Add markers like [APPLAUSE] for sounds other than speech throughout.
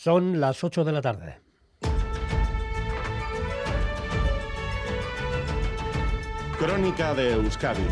Son las 8 de la tarde. Crónica de Euskadi.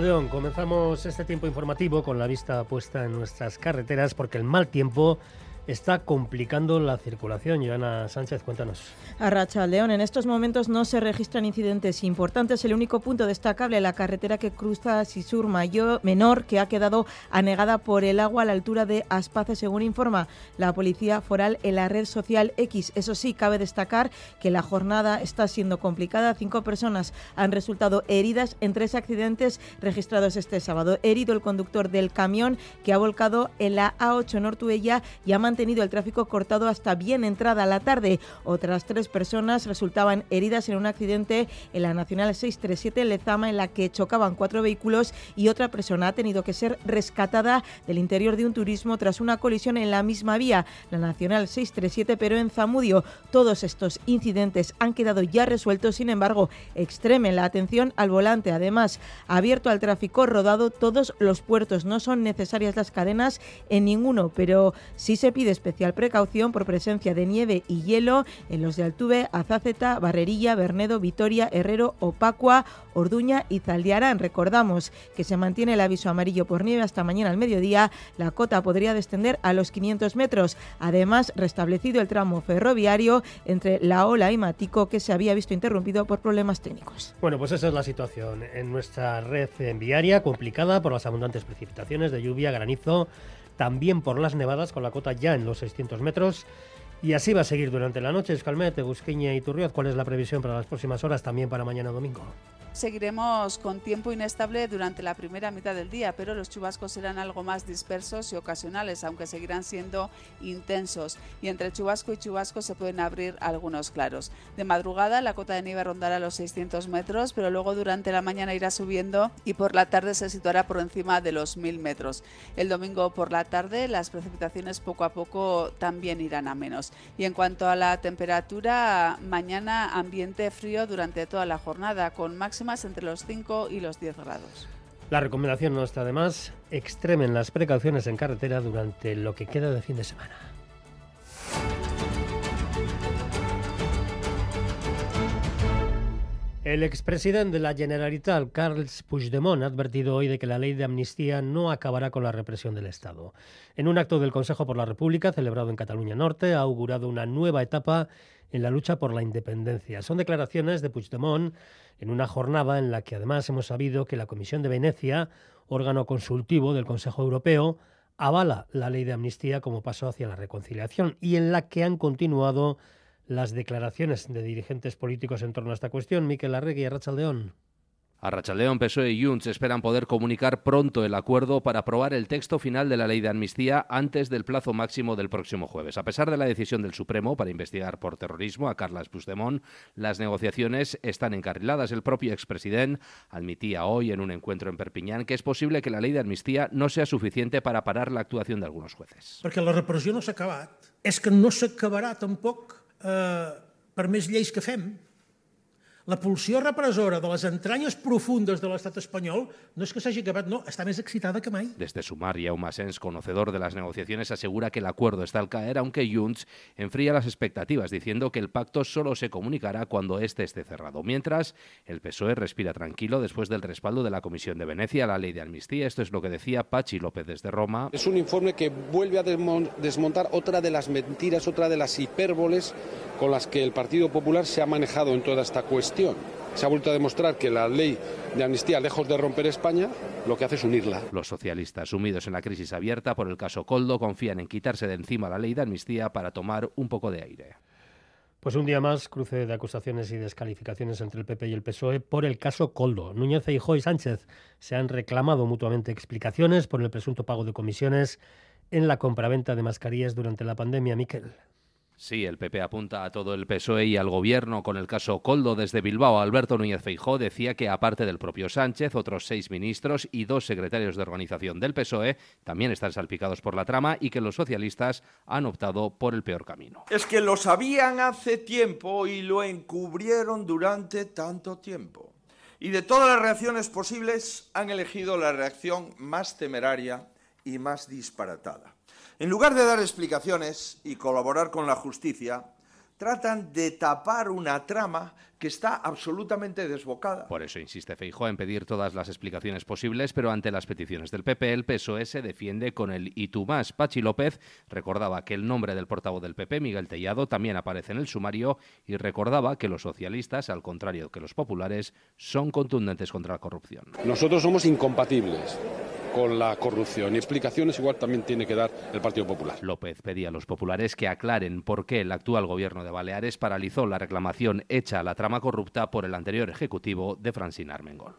León, comenzamos este tiempo informativo con la vista puesta en nuestras carreteras porque el mal tiempo está complicando la circulación. Joana Sánchez, cuéntanos. Arracha León, en estos momentos no se registran incidentes importantes. El único punto destacable, la carretera que cruza Sisur Mayor Menor, que ha quedado anegada por el agua a la altura de Aspace, según informa la Policía Foral en la red social X. Eso sí, cabe destacar que la jornada está siendo complicada. Cinco personas han resultado heridas en tres accidentes registrados este sábado. Herido el conductor del camión que ha volcado en la A8 Nortuella y ha tenido el tráfico cortado hasta bien entrada la tarde. Otras tres personas resultaban heridas en un accidente en la Nacional 637 en Lezama en la que chocaban cuatro vehículos y otra persona ha tenido que ser rescatada del interior de un turismo tras una colisión en la misma vía, la Nacional 637, pero en Zamudio. Todos estos incidentes han quedado ya resueltos, sin embargo, extremen la atención al volante. Además, abierto al tráfico rodado todos los puertos. No son necesarias las cadenas en ninguno, pero sí se pide especial precaución por presencia de nieve y hielo en los de Altuve, Azaceta, Barrerilla, Bernedo, Vitoria, Herrero, Opacua, Orduña y Zaldiarán. Recordamos que se mantiene el aviso amarillo por nieve hasta mañana al mediodía. La cota podría descender a los 500 metros. Además, restablecido el tramo ferroviario entre La Ola y Matico, que se había visto interrumpido por problemas técnicos. Bueno, pues esa es la situación en nuestra red viaria, complicada por las abundantes precipitaciones de lluvia, granizo también por las nevadas con la cota ya en los 600 metros. Y así va a seguir durante la noche. Escalmete, Busquiña y Turriot, ¿cuál es la previsión para las próximas horas también para mañana domingo? Seguiremos con tiempo inestable durante la primera mitad del día, pero los chubascos serán algo más dispersos y ocasionales, aunque seguirán siendo intensos. Y entre chubasco y chubasco se pueden abrir algunos claros. De madrugada la cota de nieve rondará los 600 metros, pero luego durante la mañana irá subiendo y por la tarde se situará por encima de los 1000 metros. El domingo por la tarde las precipitaciones poco a poco también irán a menos. Y en cuanto a la temperatura, mañana ambiente frío durante toda la jornada, con máximo entre los 5 y los 10 grados. La recomendación nuestra, además, extremen las precauciones en carretera durante lo que queda de fin de semana. El expresidente de la Generalitat, Carles Puigdemont, ha advertido hoy de que la ley de amnistía no acabará con la represión del Estado. En un acto del Consejo por la República, celebrado en Cataluña Norte, ha augurado una nueva etapa en la lucha por la independencia. Son declaraciones de Puigdemont en una jornada en la que además hemos sabido que la Comisión de Venecia, órgano consultivo del Consejo Europeo, avala la ley de amnistía como paso hacia la reconciliación y en la que han continuado las declaraciones de dirigentes políticos en torno a esta cuestión. Miquel Arregui y Arrachaldeón. Arrachaldeón, PSOE y Junts esperan poder comunicar pronto el acuerdo para aprobar el texto final de la ley de amnistía antes del plazo máximo del próximo jueves. A pesar de la decisión del Supremo para investigar por terrorismo a Carles Puigdemont, las negociaciones están encarriladas. El propio expresidente admitía hoy en un encuentro en Perpiñán que es posible que la ley de amnistía no sea suficiente para parar la actuación de algunos jueces. Porque la represión no s'ha acabat. Es que no s'acabarà tampoc eh, per més lleis que fem. La pulsió represora de las entrañas profundas del Estado español no es que se haya acabado, no, está más excitada que mai. Desde Sumar, Jaume Sens, conocedor de las negociaciones, asegura que el acuerdo está al caer, aunque Junts enfría las expectativas, diciendo que el pacto solo se comunicará cuando éste esté cerrado. Mientras, el PSOE respira tranquilo después del respaldo de la Comisión de Venecia a la ley de amnistía. Esto es lo que decía Pachi López desde Roma. Es un informe que vuelve a desmontar otra de las mentiras, otra de las hipérboles con las que el Partido Popular se ha manejado en toda esta Se ha vuelto a demostrar que la ley de amnistía, lejos de romper España, lo que hace es unirla. Los socialistas, sumidos en la crisis abierta por el caso Coldo, confían en quitarse de encima la ley de amnistía para tomar un poco de aire. Pues un día más, cruce de acusaciones y descalificaciones entre el PP y el PSOE por el caso Coldo. Núñez Feijóo y Sánchez se han reclamado mutuamente explicaciones por el presunto pago de comisiones en la compraventa de mascarillas durante la pandemia. Miquel. Sí, el PP apunta a todo el PSOE y al gobierno con el caso Coldo desde Bilbao. Alberto Núñez Feijó decía que aparte del propio Sánchez, otros seis ministros y dos secretarios de organización del PSOE también están salpicados por la trama y que los socialistas han optado por el peor camino. Es que lo sabían hace tiempo y lo encubrieron durante tanto tiempo. Y de todas las reacciones posibles han elegido la reacción más temeraria y más disparatada. En lugar de dar explicaciones y colaborar con la justicia, tratan de tapar una trama que está absolutamente desbocada. Por eso insiste Feijó en pedir todas las explicaciones posibles, pero ante las peticiones del PP, el PSOE se defiende con el y tú más. Pachi López recordaba que el nombre del portavoz del PP, Miguel Tellado, también aparece en el sumario y recordaba que los socialistas, al contrario que los populares, son contundentes contra la corrupción. Nosotros somos incompatibles con la corrupción y explicaciones igual también tiene que dar el Partido Popular. López pedía a los populares que aclaren por qué el actual gobierno de Baleares paralizó la reclamación hecha a la trama corrupta por el anterior ejecutivo de Francina Armengol.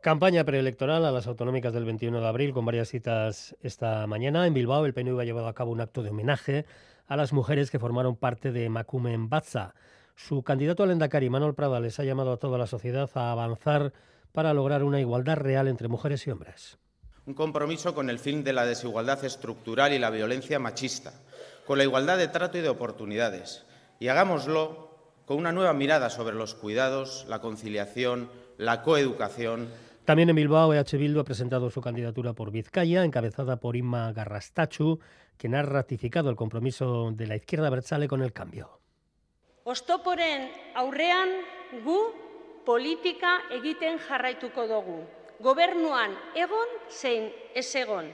Campaña preelectoral a las autonómicas del 21 de abril con varias citas esta mañana. En Bilbao el PNV ha llevado a cabo un acto de homenaje a las mujeres que formaron parte de Macumen Batza. Su candidato al Endacari, Manuel Prada, les ha llamado a toda la sociedad a avanzar para lograr una igualdad real entre mujeres y hombres un compromiso con el fin de la desigualdad estructural y la violencia machista, con la igualdad de trato y de oportunidades. Y hagámoslo con una nueva mirada sobre los cuidados, la conciliación, la coeducación. También en Bilbao, EH Bildu ha presentado su candidatura por Vizcaya, encabezada por Inma Garrastachu, quien ha ratificado el compromiso de la izquierda bertzale con el cambio. Ostoporen aurrean gu politika egiten jarraituko dugu. Gobernuan egon zein ez egon.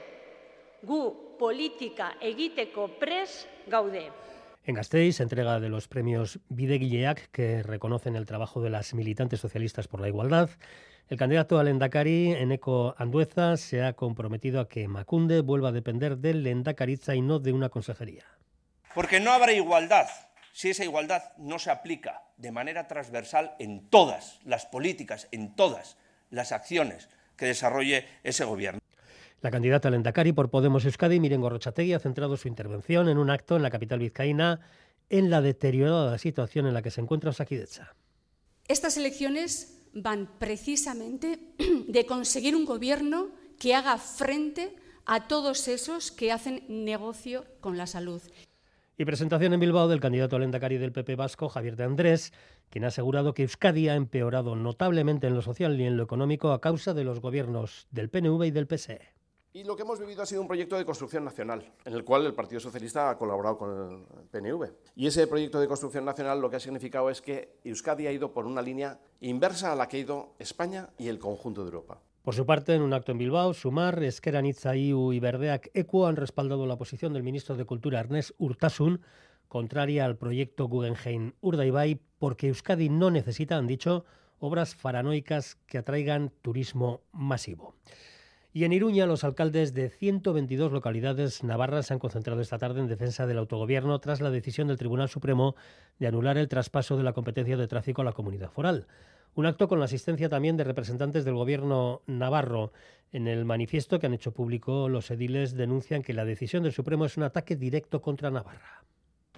Gu politika egiteko pres gaude. En Gasteiz, entrega de los premios Videguilleac, que reconocen el trabajo de las militantes socialistas por la igualdad. El candidato al Endacari, Eneco Andueza, se ha comprometido a que Macunde vuelva a depender del Endacaritza y no de una consejería. Porque no habrá igualdad si esa igualdad no se aplica de manera transversal en todas las políticas, en todas las acciones que desarrolle ese gobierno. La candidata al Endacari por Podemos Euskadi, Miren Gorrochategui, ha centrado su intervención en un acto en la capital vizcaína en la deteriorada situación en la que se encuentra Osakidecha. Estas elecciones van precisamente [CLEARS THROAT] de conseguir un gobierno que haga frente a todos esos que hacen negocio con la salud. Y presentación en Bilbao del candidato al Endacari del PP Vasco, Javier de Andrés, quien ha asegurado que Euskadi ha empeorado notablemente en lo social y en lo económico a causa de los gobiernos del PNV y del PSE. Y lo que hemos vivido ha sido un proyecto de construcción nacional, en el cual el Partido Socialista ha colaborado con el PNV. Y ese proyecto de construcción nacional lo que ha significado es que Euskadi ha ido por una línea inversa a la que ha ido España y el conjunto de Europa. Por su parte, en un acto en Bilbao, Sumar, Esqueranitza, IU y Verdeac Equo han respaldado la posición del ministro de Cultura Ernest Urtasun, contraria al proyecto Guggenheim Urdaibai, porque Euskadi no necesita, han dicho, obras faranoicas que atraigan turismo masivo. Y en Iruña, los alcaldes de 122 localidades navarras se han concentrado esta tarde en defensa del autogobierno tras la decisión del Tribunal Supremo de anular el traspaso de la competencia de tráfico a la comunidad foral. Un acto con la asistencia también de representantes del gobierno navarro. En el manifiesto que han hecho público, los ediles denuncian que la decisión del Supremo es un ataque directo contra Navarra.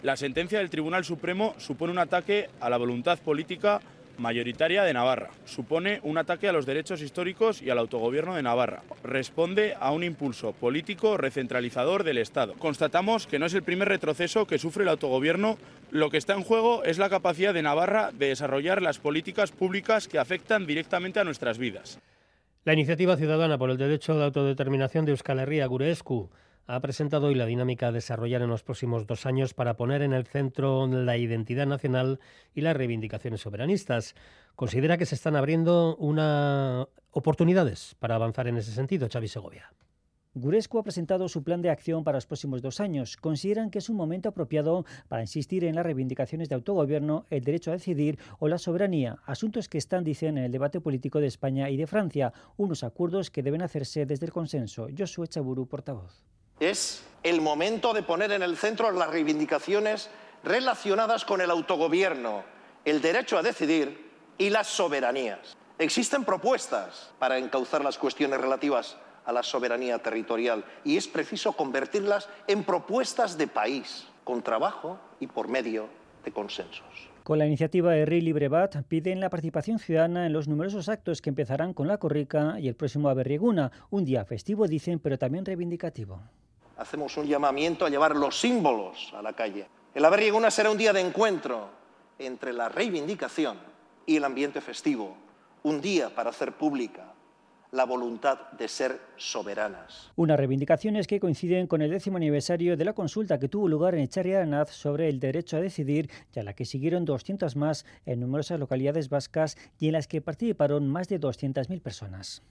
La sentencia del Tribunal Supremo supone un ataque a la voluntad política mayoritaria de Navarra. Supone un ataque a los derechos históricos y al autogobierno de Navarra. Responde a un impulso político recentralizador del Estado. Constatamos que no es el primer retroceso que sufre el autogobierno. Lo que está en juego es la capacidad de Navarra de desarrollar las políticas públicas que afectan directamente a nuestras vidas. La iniciativa ciudadana por el derecho de autodeterminación de Euskal Herria, Gurescu, ha presentado hoy la dinámica a desarrollar en los próximos dos años para poner en el centro la identidad nacional y las reivindicaciones soberanistas. Considera que se están abriendo una oportunidades para avanzar en ese sentido, Xavi Segovia. Gurescu ha presentado su plan de acción para los próximos dos años. Consideran que es un momento apropiado para insistir en las reivindicaciones de autogobierno, el derecho a decidir o la soberanía, asuntos que están, dicen, en el debate político de España y de Francia, unos acuerdos que deben hacerse desde el consenso. Josué Chaburu, portavoz. Es el momento de poner en el centro las reivindicaciones relacionadas con el autogobierno, el derecho a decidir y las soberanías. Existen propuestas para encauzar las cuestiones relativas a la soberanía territorial y es preciso convertirlas en propuestas de país, con trabajo y por medio de consensos. Con la iniciativa de Rey Librebat piden la participación ciudadana en los numerosos actos que empezarán con la Corrica y el próximo Aberrieguna, un día festivo dicen, pero también reivindicativo hacemos un llamamiento a llevar los símbolos a la calle. El Aberrieguna será un día de encuentro entre la reivindicación y el ambiente festivo, un día para hacer pública la voluntad de ser soberanas. Unas reivindicaciones que coinciden con el décimo aniversario de la consulta que tuvo lugar en Echarri Aranaz sobre el derecho a decidir y a la que siguieron 200 más en numerosas localidades vascas y en las que participaron más de 200.000 personas.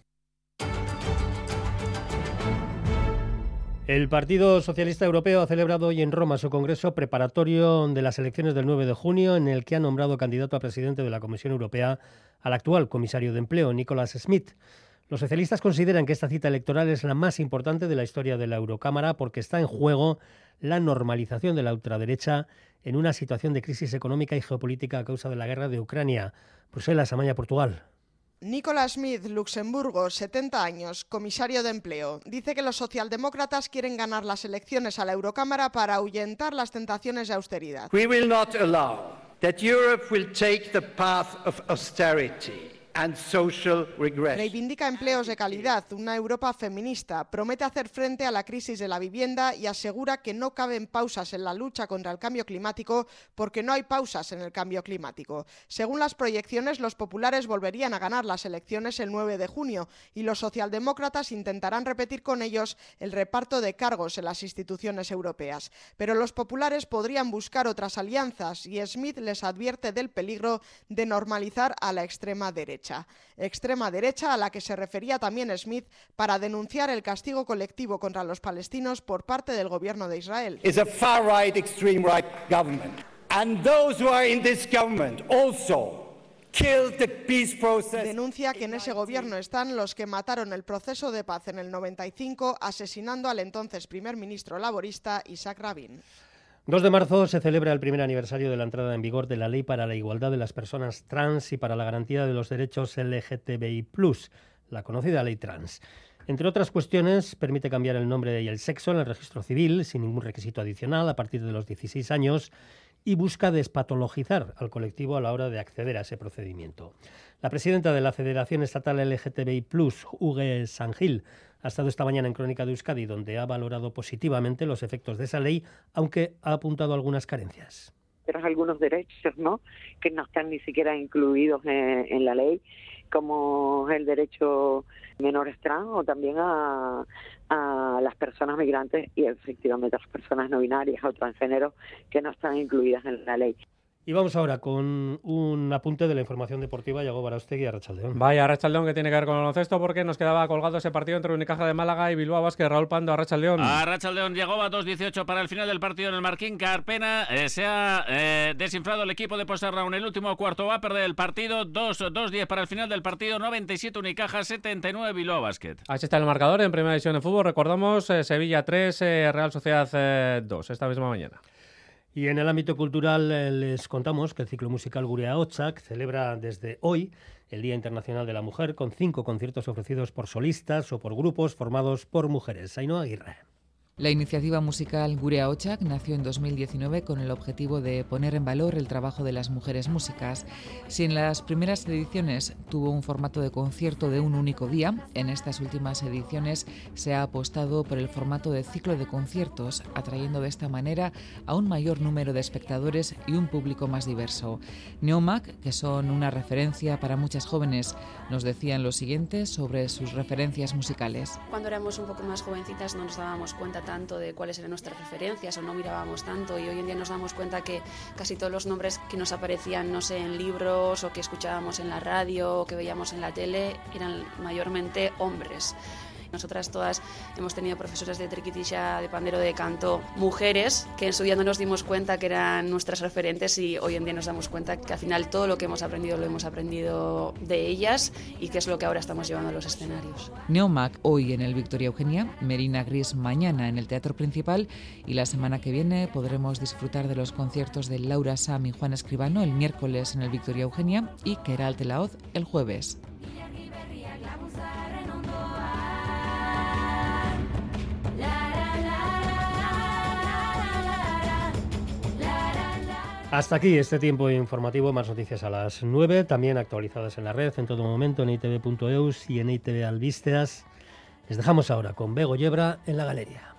El Partido Socialista Europeo ha celebrado hoy en Roma su congreso preparatorio de las elecciones del 9 de junio, en el que ha nombrado candidato a presidente de la Comisión Europea al actual comisario de empleo, Nicolas Schmidt. Los socialistas consideran que esta cita electoral es la más importante de la historia de la Eurocámara porque está en juego la normalización de la ultraderecha en una situación de crisis económica y geopolítica a causa de la guerra de Ucrania. Bruselas, Amaña, Portugal. Nicolás Smith, Luxemburgo, 70 años, comisario de empleo, dice que los socialdemócratas quieren ganar las elecciones a la Eurocámara para ahuyentar las tentaciones de austeridad. We will not allow Europe take the path of austerity. Reivindica empleos de calidad, una Europa feminista, promete hacer frente a la crisis de la vivienda y asegura que no caben pausas en la lucha contra el cambio climático porque no hay pausas en el cambio climático. Según las proyecciones, los populares volverían a ganar las elecciones el 9 de junio y los socialdemócratas intentarán repetir con ellos el reparto de cargos en las instituciones europeas. Pero los populares podrían buscar otras alianzas y Smith les advierte del peligro de normalizar a la extrema derecha extrema derecha a la que se refería también Smith para denunciar el castigo colectivo contra los palestinos por parte del gobierno de Israel. Denuncia que en ese gobierno están los que mataron el proceso de paz en el 95 asesinando al entonces primer ministro laborista Isaac Rabin. 2 de marzo se celebra el primer aniversario de la entrada en vigor de la Ley para la Igualdad de las Personas Trans y para la Garantía de los Derechos LGTBI, la conocida Ley Trans. Entre otras cuestiones, permite cambiar el nombre y el sexo en el registro civil sin ningún requisito adicional a partir de los 16 años y busca despatologizar al colectivo a la hora de acceder a ese procedimiento. La presidenta de la Federación Estatal LGTBI, Hugo Sangil, ha estado esta mañana en Crónica de Euskadi, donde ha valorado positivamente los efectos de esa ley, aunque ha apuntado algunas carencias. Pero algunos derechos ¿no? que no están ni siquiera incluidos en, la ley, como el derecho menores trans o también a, a las personas migrantes y efectivamente a las personas no binarias o transgénero que no están incluidas en la ley. Y vamos ahora con un apunte de la información deportiva. Llegó Barastegui a Rachaldeón. Vaya, Rachaldeón que tiene que ver con el baloncesto porque nos quedaba colgado ese partido entre Unicaja de Málaga y Bilbao Vázquez. Raúl Pando a Rachaldeón. A Rachaldeón llegó a 2.18 para el final del partido en el Marquín. Carpena eh, se ha eh, desinflado el equipo de en El último cuarto va a perder el partido. 2-10 para el final del partido. 97 Unicaja, 79 Bilbao Basket. Así está el marcador en primera división de fútbol. Recordamos eh, Sevilla 3, Real Sociedad 2 esta misma mañana. Y en el ámbito cultural eh, les contamos que el ciclo musical Gurea Ochak celebra desde hoy el Día Internacional de la Mujer con cinco conciertos ofrecidos por solistas o por grupos formados por mujeres. Ainhoa Aguirre. La iniciativa musical Gurea Ochak nació en 2019 con el objetivo de poner en valor el trabajo de las mujeres músicas. Si en las primeras ediciones tuvo un formato de concierto de un único día, en estas últimas ediciones se ha apostado por el formato de ciclo de conciertos, atrayendo de esta manera a un mayor número de espectadores y un público más diverso. Neomac, que son una referencia para muchas jóvenes, nos decían lo siguiente sobre sus referencias musicales. Cuando éramos un poco más jovencitas no nos dábamos cuenta tanto de cuáles eran nuestras referencias o no mirábamos tanto y hoy en día nos damos cuenta que casi todos los nombres que nos aparecían, no sé, en libros o que escuchábamos en la radio o que veíamos en la tele eran mayormente hombres. Nosotras todas hemos tenido profesoras de triquitisha, de pandero, de canto, mujeres, que en su día no nos dimos cuenta que eran nuestras referentes y hoy en día nos damos cuenta que al final todo lo que hemos aprendido lo hemos aprendido de ellas y que es lo que ahora estamos llevando a los escenarios. Neomac hoy en el Victoria Eugenia, Merina Gris mañana en el Teatro Principal y la semana que viene podremos disfrutar de los conciertos de Laura Sam y Juan Escribano el miércoles en el Victoria Eugenia y Keral Telaoz el jueves. Hasta aquí este tiempo informativo, más noticias a las 9, también actualizadas en la red en todo momento en itv.eus y en ITV Albisteas. Les dejamos ahora con Bego Yebra en la galería.